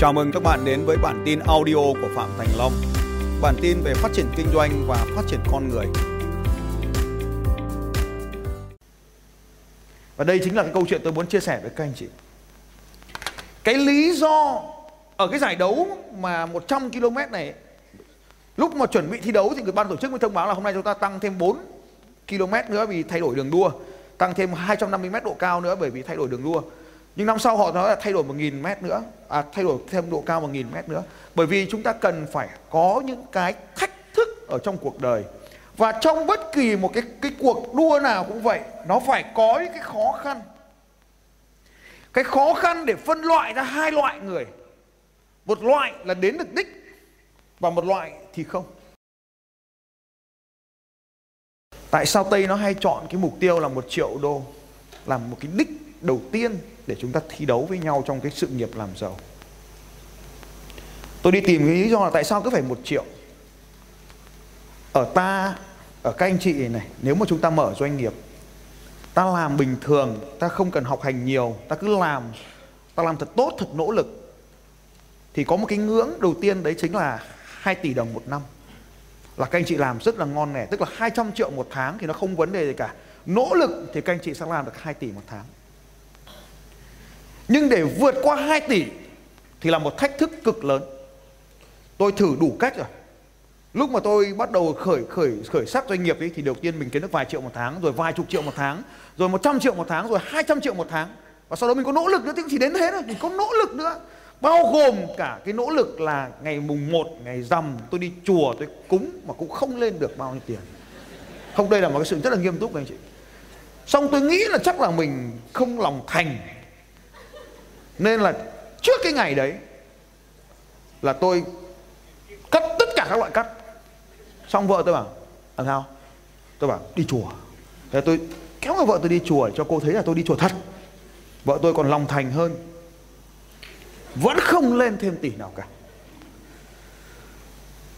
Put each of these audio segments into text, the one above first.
Chào mừng các bạn đến với bản tin audio của Phạm Thành Long. Bản tin về phát triển kinh doanh và phát triển con người. Và đây chính là cái câu chuyện tôi muốn chia sẻ với các anh chị. Cái lý do ở cái giải đấu mà 100 km này lúc mà chuẩn bị thi đấu thì người ban tổ chức mới thông báo là hôm nay chúng ta tăng thêm 4 km nữa vì thay đổi đường đua, tăng thêm 250 m độ cao nữa bởi vì thay đổi đường đua. Nhưng năm sau họ nói là thay đổi 1.000 mét nữa à, Thay đổi thêm độ cao 1.000 mét nữa. Bởi vì chúng ta cần phải có những cái thách thức ở trong cuộc đời. Và trong bất kỳ một cái, cái cuộc đua nào cũng vậy Nó phải có những cái khó khăn. Cái khó khăn để phân loại ra hai loại người. Một loại là đến được đích Và một loại thì không. Tại sao Tây nó hay chọn cái mục tiêu là một triệu đô Làm một cái đích đầu tiên? Để chúng ta thi đấu với nhau trong cái sự nghiệp làm giàu. Tôi đi tìm cái lý do là tại sao cứ phải một triệu. Ở ta, ở các anh chị này, nếu mà chúng ta mở doanh nghiệp, ta làm bình thường, ta không cần học hành nhiều, ta cứ làm, ta làm thật tốt, thật nỗ lực, thì có một cái ngưỡng đầu tiên đấy chính là 2 tỷ đồng một năm. Là các anh chị làm rất là ngon nghẻ, tức là 200 triệu một tháng thì nó không vấn đề gì cả. Nỗ lực thì các anh chị sẽ làm được 2 tỷ một tháng nhưng để vượt qua 2 tỷ thì là một thách thức cực lớn. Tôi thử đủ cách rồi. Lúc mà tôi bắt đầu khởi khởi khởi sắc doanh nghiệp ấy thì đầu tiên mình kiếm được vài triệu một tháng, rồi vài chục triệu một tháng, rồi 100 triệu một tháng, rồi 200 triệu một tháng. Và sau đó mình có nỗ lực nữa thì cũng chỉ đến thế thôi, mình có nỗ lực nữa. Bao gồm cả cái nỗ lực là ngày mùng 1, ngày rằm tôi đi chùa tôi cúng mà cũng không lên được bao nhiêu tiền. Không đây là một cái sự rất là nghiêm túc anh chị. Xong tôi nghĩ là chắc là mình không lòng thành nên là trước cái ngày đấy là tôi cắt tất cả các loại cắt. Xong vợ tôi bảo, làm sao? Tôi bảo, đi chùa. Thế tôi kéo người vợ tôi đi chùa cho cô thấy là tôi đi chùa thật. Vợ tôi còn lòng thành hơn. Vẫn không lên thêm tỷ nào cả.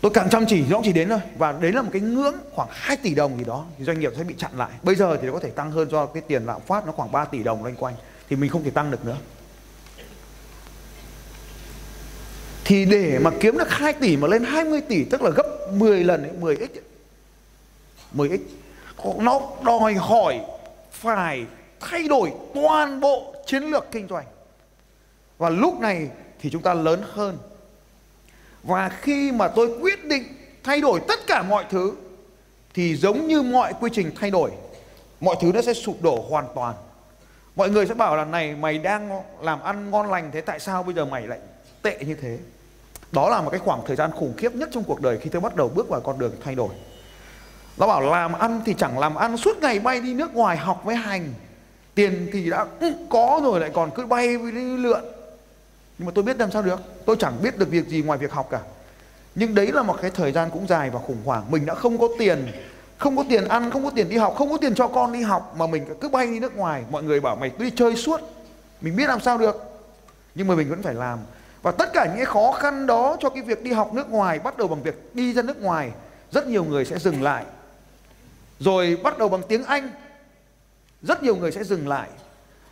Tôi càng chăm chỉ, nó chỉ đến thôi. Và đấy là một cái ngưỡng khoảng 2 tỷ đồng gì đó, thì doanh nghiệp sẽ bị chặn lại. Bây giờ thì nó có thể tăng hơn do cái tiền lạm phát, nó khoảng 3 tỷ đồng loanh quanh. Thì mình không thể tăng được nữa. Thì để mà kiếm được 2 tỷ mà lên 20 tỷ tức là gấp 10 lần ấy, 10x 10x nó đòi hỏi phải thay đổi toàn bộ chiến lược kinh doanh. Và lúc này thì chúng ta lớn hơn. Và khi mà tôi quyết định thay đổi tất cả mọi thứ thì giống như mọi quy trình thay đổi mọi thứ nó sẽ sụp đổ hoàn toàn. Mọi người sẽ bảo là này mày đang làm ăn ngon lành thế tại sao bây giờ mày lại tệ như thế. Đó là một cái khoảng thời gian khủng khiếp nhất trong cuộc đời khi tôi bắt đầu bước vào con đường thay đổi. Nó bảo làm ăn thì chẳng làm ăn, suốt ngày bay đi nước ngoài học với hành. Tiền thì đã có rồi, lại còn cứ bay với lượn. Nhưng mà tôi biết làm sao được, tôi chẳng biết được việc gì ngoài việc học cả. Nhưng đấy là một cái thời gian cũng dài và khủng hoảng. Mình đã không có tiền, không có tiền ăn, không có tiền đi học, không có tiền cho con đi học, mà mình cứ bay đi nước ngoài. Mọi người bảo mày đi chơi suốt, mình biết làm sao được. Nhưng mà mình vẫn phải làm và tất cả những cái khó khăn đó cho cái việc đi học nước ngoài, bắt đầu bằng việc đi ra nước ngoài, rất nhiều người sẽ dừng lại. Rồi bắt đầu bằng tiếng anh, rất nhiều người sẽ dừng lại.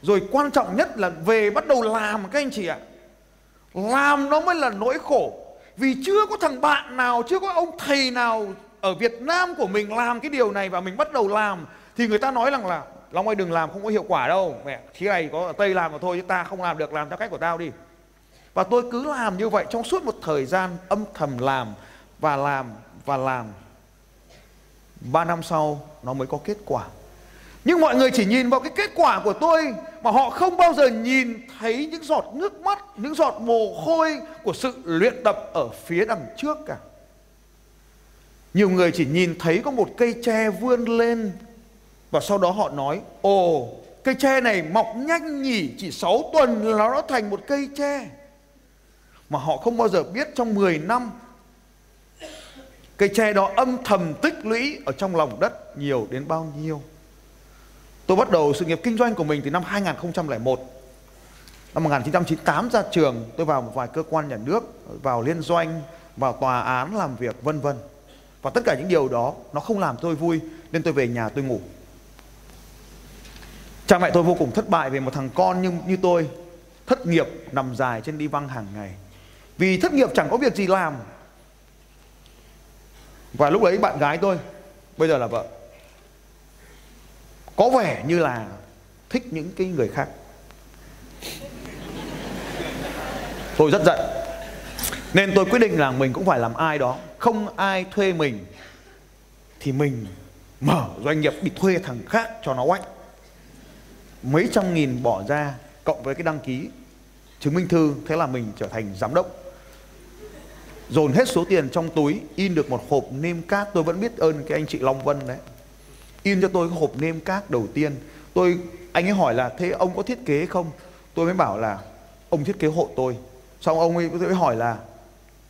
Rồi quan trọng nhất là về bắt đầu làm, các anh chị ạ. Làm nó mới là nỗi khổ. Vì chưa có thằng bạn nào, chưa có ông thầy nào ở Việt Nam của mình làm cái điều này và mình bắt đầu làm, thì người ta nói rằng là, Long ơi, đừng làm không có hiệu quả đâu. Mẹ khi này có ở Tây làm mà thôi chứ ta không làm được, làm theo cách của tao đi và tôi cứ làm như vậy trong suốt một thời gian âm thầm làm và làm và làm. Ba năm sau nó mới có kết quả. Nhưng mọi người chỉ nhìn vào cái kết quả của tôi mà họ không bao giờ nhìn thấy những giọt nước mắt, những giọt mồ hôi của sự luyện tập ở phía đằng trước cả. Nhiều người chỉ nhìn thấy có một cây tre vươn lên và sau đó họ nói Ồ cây tre này mọc nhanh nhỉ Chỉ 6 tuần là nó thành một cây tre mà họ không bao giờ biết trong 10 năm cây tre đó âm thầm tích lũy ở trong lòng đất nhiều đến bao nhiêu. Tôi bắt đầu sự nghiệp kinh doanh của mình từ năm 2001. Năm 1998 ra trường, tôi vào một vài cơ quan nhà nước, vào liên doanh, vào tòa án làm việc vân vân. Và tất cả những điều đó nó không làm tôi vui nên tôi về nhà tôi ngủ. Cha mẹ tôi vô cùng thất bại về một thằng con như như tôi thất nghiệp nằm dài trên đi văng hàng ngày vì thất nghiệp chẳng có việc gì làm. Và lúc đấy bạn gái tôi, bây giờ là vợ, có vẻ như là thích những cái người khác. Tôi rất giận. Nên tôi quyết định là mình cũng phải làm ai đó. Không ai thuê mình, thì mình mở doanh nghiệp đi thuê thằng khác cho nó oách. Mấy trăm nghìn bỏ ra cộng với cái đăng ký chứng minh thư, thế là mình trở thành giám đốc dồn hết số tiền trong túi, in được một hộp nêm cát. Tôi vẫn biết ơn cái anh chị Long Vân đấy. In cho tôi cái hộp nêm cát đầu tiên. Tôi, anh ấy hỏi là, thế ông có thiết kế không? Tôi mới bảo là, ông thiết kế hộ tôi. Xong ông ấy mới hỏi là,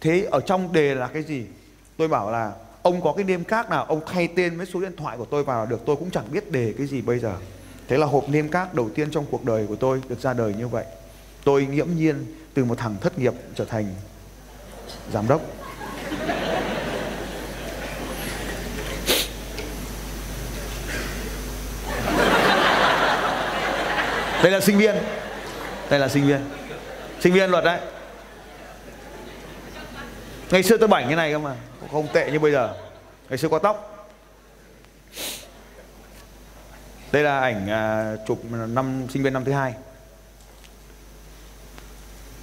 thế ở trong đề là cái gì? Tôi bảo là, ông có cái nêm cát nào, ông thay tên với số điện thoại của tôi vào được, tôi cũng chẳng biết đề cái gì bây giờ. Thế là hộp nêm cát đầu tiên trong cuộc đời của tôi được ra đời như vậy. Tôi nghiễm nhiên từ một thằng thất nghiệp trở thành giám đốc. Đây là sinh viên. Đây là sinh viên. Sinh viên luật đấy. Ngày xưa tôi bảnh như này cơ mà không tệ như bây giờ. Ngày xưa có tóc. Đây là ảnh à, chụp năm sinh viên năm thứ hai.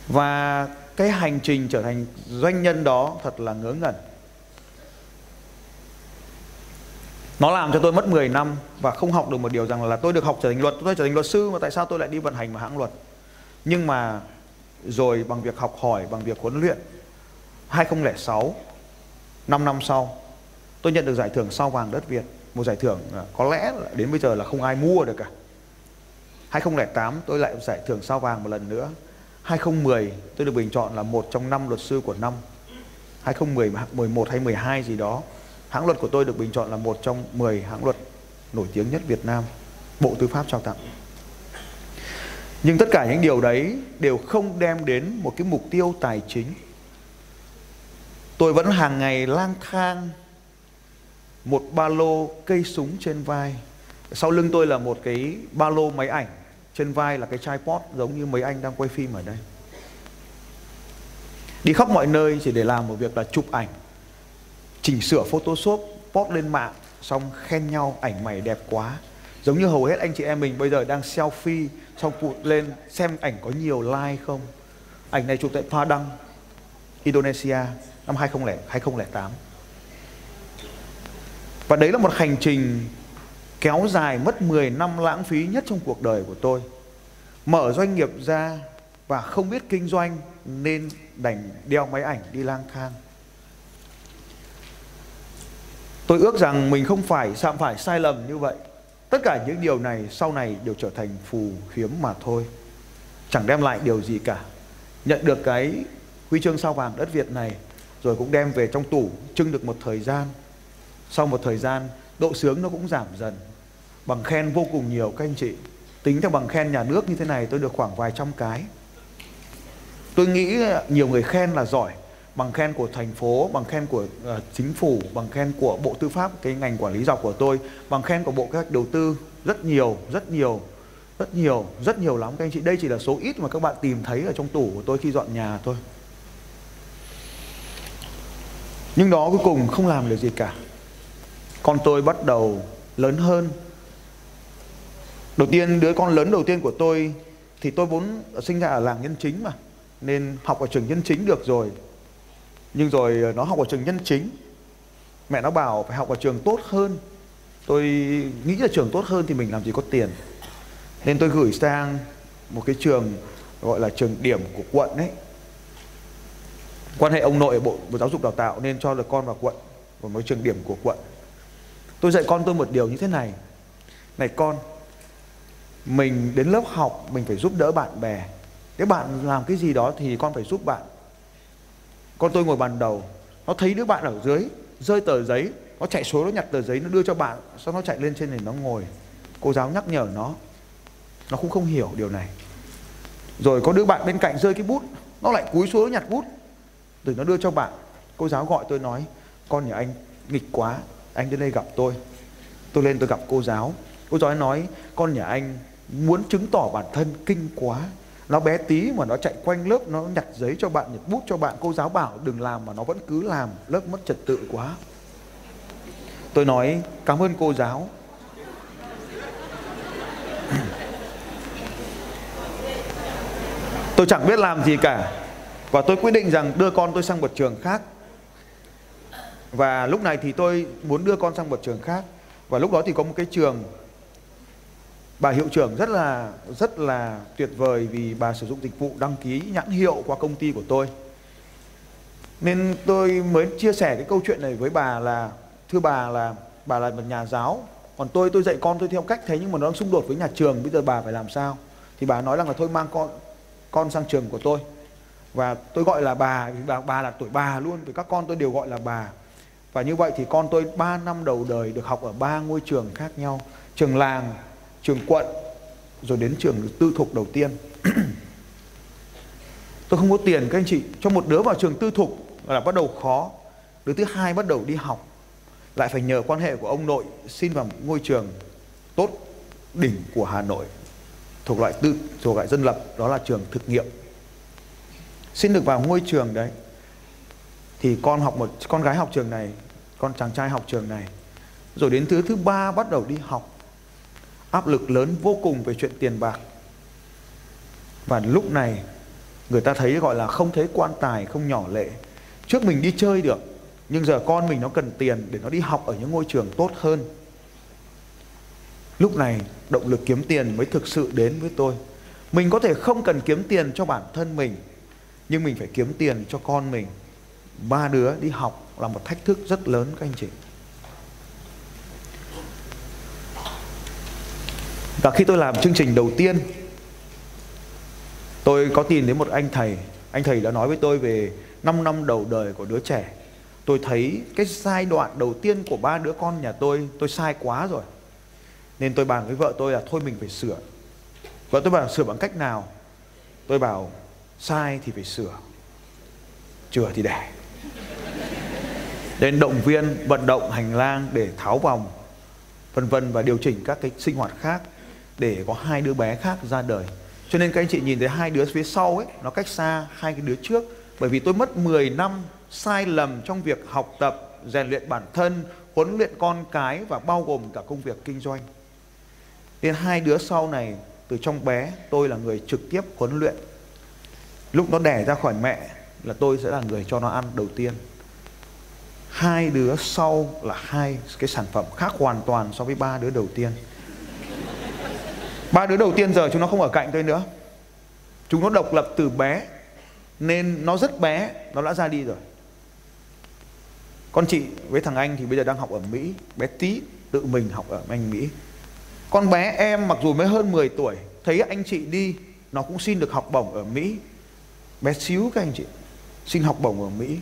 Và cái hành trình trở thành doanh nhân đó thật là ngớ ngẩn. Nó làm cho tôi mất 10 năm và không học được một điều rằng là tôi được học trở thành luật. Tôi trở thành luật sư mà tại sao tôi lại đi vận hành một hãng luật? Nhưng mà rồi bằng việc học hỏi, bằng việc huấn luyện 2006 5 năm sau, tôi nhận được giải thưởng sao vàng đất Việt. Một giải thưởng à, có lẽ đến bây giờ là không ai mua được cả. 2008 tôi lại giải thưởng sao vàng một lần nữa. 2010 tôi được bình chọn là một trong năm luật sư của năm. 2010, 11 hay 12 gì đó Hãng luật của tôi được bình chọn là một trong 10 hãng luật nổi tiếng nhất Việt Nam Bộ Tư pháp trao tặng. Nhưng tất cả những điều đấy đều không đem đến một cái mục tiêu tài chính. Tôi vẫn hàng ngày lang thang một ba lô cây súng trên vai. Sau lưng tôi là một cái ba lô máy ảnh trên vai là cái tripod giống như mấy anh đang quay phim ở đây. Đi khắp mọi nơi chỉ để làm một việc là chụp ảnh. Chỉnh sửa photoshop post lên mạng xong khen nhau ảnh mày đẹp quá. Giống như hầu hết anh chị em mình bây giờ đang selfie xong cụt lên xem ảnh có nhiều like không. Ảnh này chụp tại Padang Indonesia năm 2000, 2008 và đấy là một hành trình kéo dài mất 10 năm lãng phí nhất trong cuộc đời của tôi. Mở doanh nghiệp ra và không biết kinh doanh nên đành đeo máy ảnh đi lang thang. Tôi ước rằng mình không phải phạm phải sai lầm như vậy. Tất cả những điều này sau này đều trở thành phù phiếm mà thôi. Chẳng đem lại điều gì cả. Nhận được cái huy chương sao vàng đất Việt này, rồi cũng đem về trong tủ trưng được một thời gian. Sau một thời gian độ sướng nó cũng giảm dần. Bằng khen vô cùng nhiều các anh chị. Tính theo bằng khen nhà nước như thế này tôi được khoảng vài trăm cái. Tôi nghĩ nhiều người khen là giỏi. Bằng khen của thành phố bằng khen của uh, chính phủ bằng khen của bộ tư pháp cái ngành quản lý dọc của tôi bằng khen của bộ kế hoạch đầu tư rất nhiều rất nhiều rất nhiều rất nhiều lắm các anh chị. Đây chỉ là số ít mà các bạn tìm thấy ở trong tủ của tôi khi dọn nhà thôi. Nhưng đó cuối cùng không làm được gì cả con tôi bắt đầu lớn hơn. Đầu tiên đứa con lớn đầu tiên của tôi thì tôi vốn sinh ra ở làng nhân chính mà nên học ở trường nhân chính được rồi. Nhưng rồi ờ, nó học ở trường nhân chính. Mẹ nó bảo phải học ở trường tốt hơn. Tôi nghĩ là trường tốt hơn thì mình làm gì có tiền. Nên tôi gửi sang một cái trường gọi là trường điểm của quận ấy. Quan hệ ông nội ở bộ, bộ giáo dục đào tạo nên cho được con vào quận vào một trường điểm của quận tôi dạy con tôi một điều như thế này. Này con, mình đến lớp học, mình phải giúp đỡ bạn bè. Nếu bạn làm cái gì đó thì con phải giúp bạn. Con tôi ngồi bàn đầu, nó thấy đứa bạn ở dưới, rơi tờ giấy, nó chạy xuống, nó nhặt tờ giấy, nó đưa cho bạn, sau nó chạy lên trên này nó ngồi. Cô giáo nhắc nhở nó. Nó cũng không hiểu điều này. Rồi có đứa bạn bên cạnh rơi cái bút, nó lại cúi xuống, nó nhặt bút. Rồi nó đưa cho bạn. Cô giáo gọi tôi nói, con nhà anh nghịch quá anh đến đây gặp tôi. Tôi lên tôi gặp cô giáo. Cô giáo nói, con nhà anh muốn chứng tỏ bản thân kinh quá. Nó bé tí mà nó chạy quanh lớp, nó nhặt giấy cho bạn, nhặt bút cho bạn. Cô giáo bảo, đừng làm mà nó vẫn cứ làm. Lớp mất trật tự quá. Tôi nói, cảm ơn cô giáo. Tôi chẳng biết làm gì cả. Và tôi quyết định rằng đưa con tôi sang một trường khác và lúc này thì tôi muốn đưa con sang một trường khác. Và lúc đó thì có một cái trường bà hiệu trưởng rất là rất là tuyệt vời vì bà sử dụng dịch vụ đăng ký nhãn hiệu qua công ty của tôi. Nên tôi mới chia sẻ cái câu chuyện này với bà là thưa bà là bà là một nhà giáo còn tôi tôi dạy con tôi theo cách thế nhưng mà nó đang xung đột với nhà trường bây giờ bà phải làm sao? Thì bà nói rằng là thôi mang con con sang trường của tôi. Và tôi gọi là bà vì bà, bà là tuổi bà luôn vì các con tôi đều gọi là bà và như vậy thì con tôi 3 năm đầu đời được học ở ba ngôi trường khác nhau, trường làng, trường quận, rồi đến trường tư thục đầu tiên. Tôi không có tiền, các anh chị. Cho một đứa vào trường tư thục là bắt đầu khó, đứa thứ hai bắt đầu đi học. Lại phải nhờ quan hệ của ông nội xin vào ngôi trường tốt đỉnh của Hà Nội, thuộc loại tư, thuộc loại dân lập, đó là trường thực nghiệm. Xin được vào ngôi trường đấy thì con học một, con gái học trường này, con chàng trai học trường này, rồi đến thứ thứ ba bắt đầu đi học. Áp lực lớn vô cùng về chuyện tiền bạc. Và lúc này, người ta thấy gọi là không thấy quan tài, không nhỏ lệ. Trước mình đi chơi được, nhưng giờ con mình nó cần tiền để nó đi học ở những ngôi trường tốt hơn. Lúc này, động lực kiếm tiền mới thực sự đến với tôi. Mình có thể không cần kiếm tiền cho bản thân mình, nhưng mình phải kiếm tiền cho con mình ba đứa đi học là một thách thức rất lớn, các anh chị. Và khi tôi làm chương trình đầu tiên, tôi có tìm đến một anh thầy. Anh thầy đã nói với tôi về 5 năm đầu đời của đứa trẻ. Tôi thấy cái giai đoạn đầu tiên của ba đứa con nhà tôi tôi sai quá rồi. Nên tôi bàn với vợ tôi là thôi mình phải sửa. Vợ tôi bảo, sửa bằng cách nào? Tôi bảo, sai thì phải sửa. Chừa thì để nên động viên, vận động hành lang để tháo vòng, vân vân và điều chỉnh các cái sinh hoạt khác để có hai đứa bé khác ra đời. Cho nên các anh chị nhìn thấy hai đứa phía sau ấy, nó cách xa hai cái đứa trước. Bởi vì tôi mất 10 năm sai lầm trong việc học tập, rèn luyện bản thân, huấn luyện con cái và bao gồm cả công việc kinh doanh. Nên hai đứa sau này, từ trong bé, tôi là người trực tiếp huấn luyện. Lúc nó đẻ ra khỏi mẹ là tôi sẽ là người cho nó ăn đầu tiên. Hai đứa sau là hai cái sản phẩm khác hoàn toàn so với ba đứa đầu tiên. Ba đứa đầu tiên giờ chúng nó không ở cạnh tôi nữa. Chúng nó độc lập từ bé, nên nó rất bé, nó đã ra đi rồi. Con chị với thằng anh thì bây giờ đang học ở Mỹ, bé tí tự mình học ở anh Mỹ. Con bé em mặc dù mới hơn 10 tuổi, thấy anh chị đi, nó cũng xin được học bổng ở Mỹ. Bé xíu các anh chị xin học bổng ở Mỹ.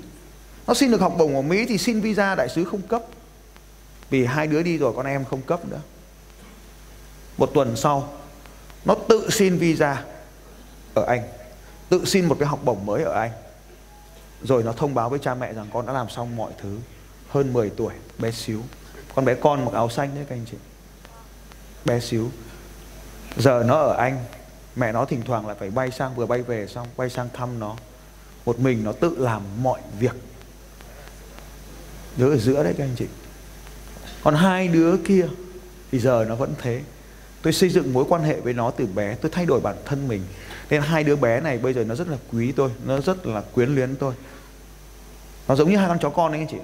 Nó xin được học bổng ở Mỹ thì xin visa đại sứ không cấp. Vì hai đứa đi rồi con em không cấp nữa. Một tuần sau, nó tự xin visa ở Anh. Tự xin một cái học bổng mới ở Anh. Rồi nó thông báo với cha mẹ rằng con đã làm xong mọi thứ. Hơn 10 tuổi, bé xíu. Con bé con mặc áo xanh đấy các anh chị. Bé xíu. Giờ nó ở Anh. Mẹ nó thỉnh thoảng lại phải bay sang, vừa bay về xong, bay sang thăm nó một mình nó tự làm mọi việc. Đứa ở giữa đấy các anh chị. Còn hai đứa kia thì giờ nó vẫn thế. Tôi xây dựng mối quan hệ với nó từ bé, tôi thay đổi bản thân mình. Nên hai đứa bé này bây giờ nó rất là quý tôi, nó rất là quyến luyến tôi. Nó giống như hai con chó con đấy anh chị.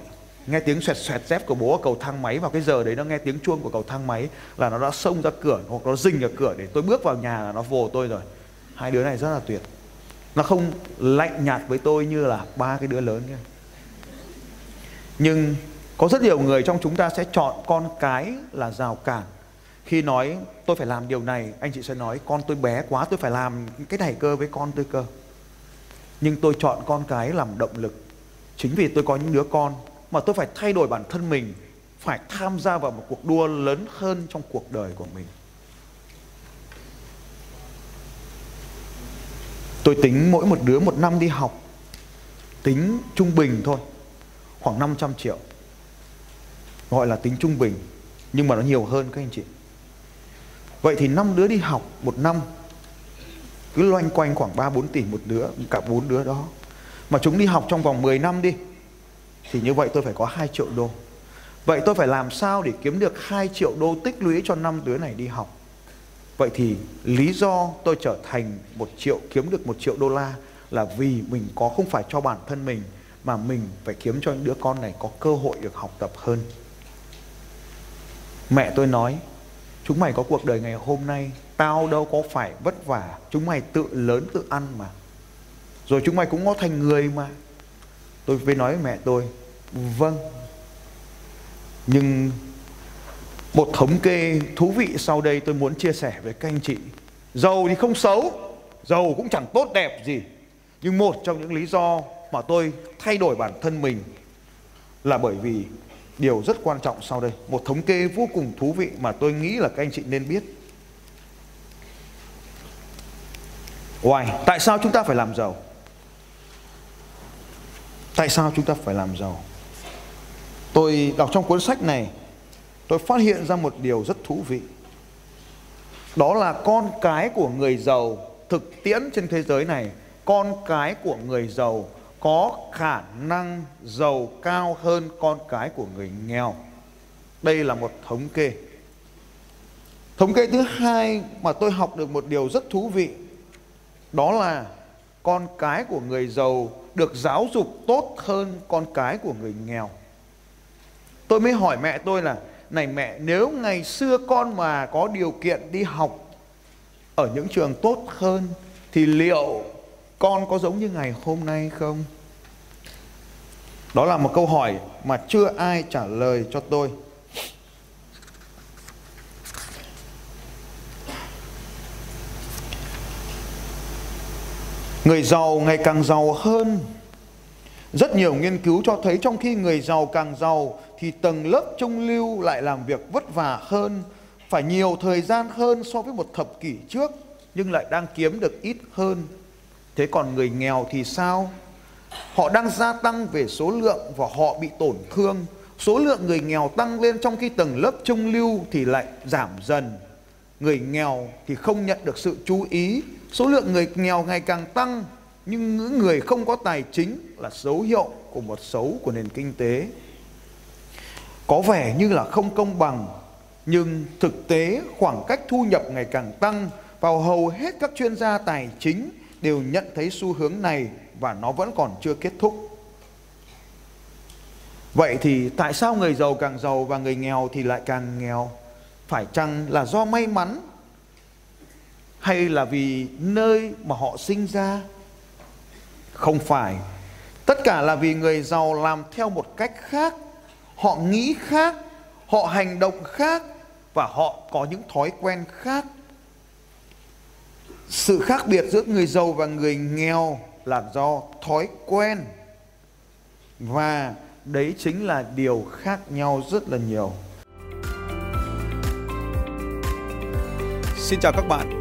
Nghe tiếng xoẹt xoẹt dép của bố ở cầu thang máy, vào cái giờ đấy nó nghe tiếng chuông của cầu thang máy là nó đã xông ra cửa hoặc nó rình ở cửa để tôi bước vào nhà là nó vồ tôi rồi. Hai đứa này rất là tuyệt nó không lạnh nhạt với tôi như là ba cái đứa lớn kia. Nhưng có rất nhiều người trong chúng ta sẽ chọn con cái là rào cản. Khi nói tôi phải làm điều này, anh chị sẽ nói, con tôi bé quá, tôi phải làm cái này cơ với con tôi cơ. Nhưng tôi chọn con cái làm động lực. Chính vì tôi có những đứa con mà tôi phải thay đổi bản thân mình, phải tham gia vào một cuộc đua lớn hơn trong cuộc đời của mình. Tôi tính mỗi một đứa một năm đi học tính trung bình thôi khoảng 500 triệu gọi là tính trung bình nhưng mà nó nhiều hơn các anh chị vậy thì năm đứa đi học một năm cứ loanh quanh khoảng 3 4 tỷ một đứa, cả bốn đứa đó. Mà chúng đi học trong vòng 10 năm đi. Thì như vậy tôi phải có 2 triệu đô. Vậy tôi phải làm sao để kiếm được 2 triệu đô tích lũy cho năm đứa này đi học? Vậy thì lý do tôi trở thành một triệu kiếm được một triệu đô la là vì mình có không phải cho bản thân mình mà mình phải kiếm cho những đứa con này có cơ hội được học tập hơn. Mẹ tôi nói, chúng mày có cuộc đời ngày hôm nay, tao đâu có phải vất vả, chúng mày tự lớn tự ăn mà. Rồi chúng mày cũng có thành người mà. Tôi mới nói với mẹ tôi, vâng. Nhưng một thống kê thú vị sau đây tôi muốn chia sẻ với các anh chị. Giàu thì không xấu, giàu cũng chẳng tốt đẹp gì. Nhưng một trong những lý do mà tôi thay đổi bản thân mình là bởi vì điều rất quan trọng sau đây. Một thống kê vô cùng thú vị mà tôi nghĩ là các anh chị nên biết. Why? Tại sao chúng ta phải làm giàu? Tại sao chúng ta phải làm giàu? Tôi đọc trong cuốn sách này tôi phát hiện ra một điều rất thú vị. Đó là con cái của người giàu thực tiễn trên thế giới này, con cái của người giàu có khả năng giàu cao hơn con cái của người nghèo. Đây là một thống kê. Thống kê thứ hai mà tôi học được một điều rất thú vị, đó là con cái của người giàu được giáo dục tốt hơn con cái của người nghèo. Tôi mới hỏi mẹ tôi là này mẹ, nếu ngày xưa con mà có điều kiện đi học ở những trường tốt hơn, thì liệu con có giống như ngày hôm nay không? Đó là một câu hỏi mà chưa ai trả lời cho tôi. Người giàu ngày càng giàu hơn rất nhiều nghiên cứu cho thấy trong khi người giàu càng giàu thì tầng lớp trung lưu lại làm việc vất vả hơn, phải nhiều thời gian hơn so với một thập kỷ trước nhưng lại đang kiếm được ít hơn. Thế còn người nghèo thì sao? Họ đang gia tăng về số lượng và họ bị tổn thương. Số lượng người nghèo tăng lên trong khi tầng lớp trung lưu thì lại giảm dần. Người nghèo thì không nhận được sự chú ý. Số lượng người nghèo ngày càng tăng nhưng những người không có tài chính là dấu hiệu của một xấu của nền kinh tế có vẻ như là không công bằng, nhưng thực tế khoảng cách thu nhập ngày càng tăng và hầu hết các chuyên gia tài chính đều nhận thấy xu hướng này và nó vẫn còn chưa kết thúc. Vậy thì tại sao người giàu càng giàu và người nghèo thì lại càng nghèo? Phải chăng là do may mắn hay là vì nơi mà họ sinh ra? Không phải. Tất cả là vì người giàu làm theo một cách khác. Họ nghĩ khác, họ hành động khác và họ có những thói quen khác. Sự khác biệt giữa người giàu và người nghèo là do thói quen. Và đấy chính là điều khác nhau rất là nhiều. Xin chào các bạn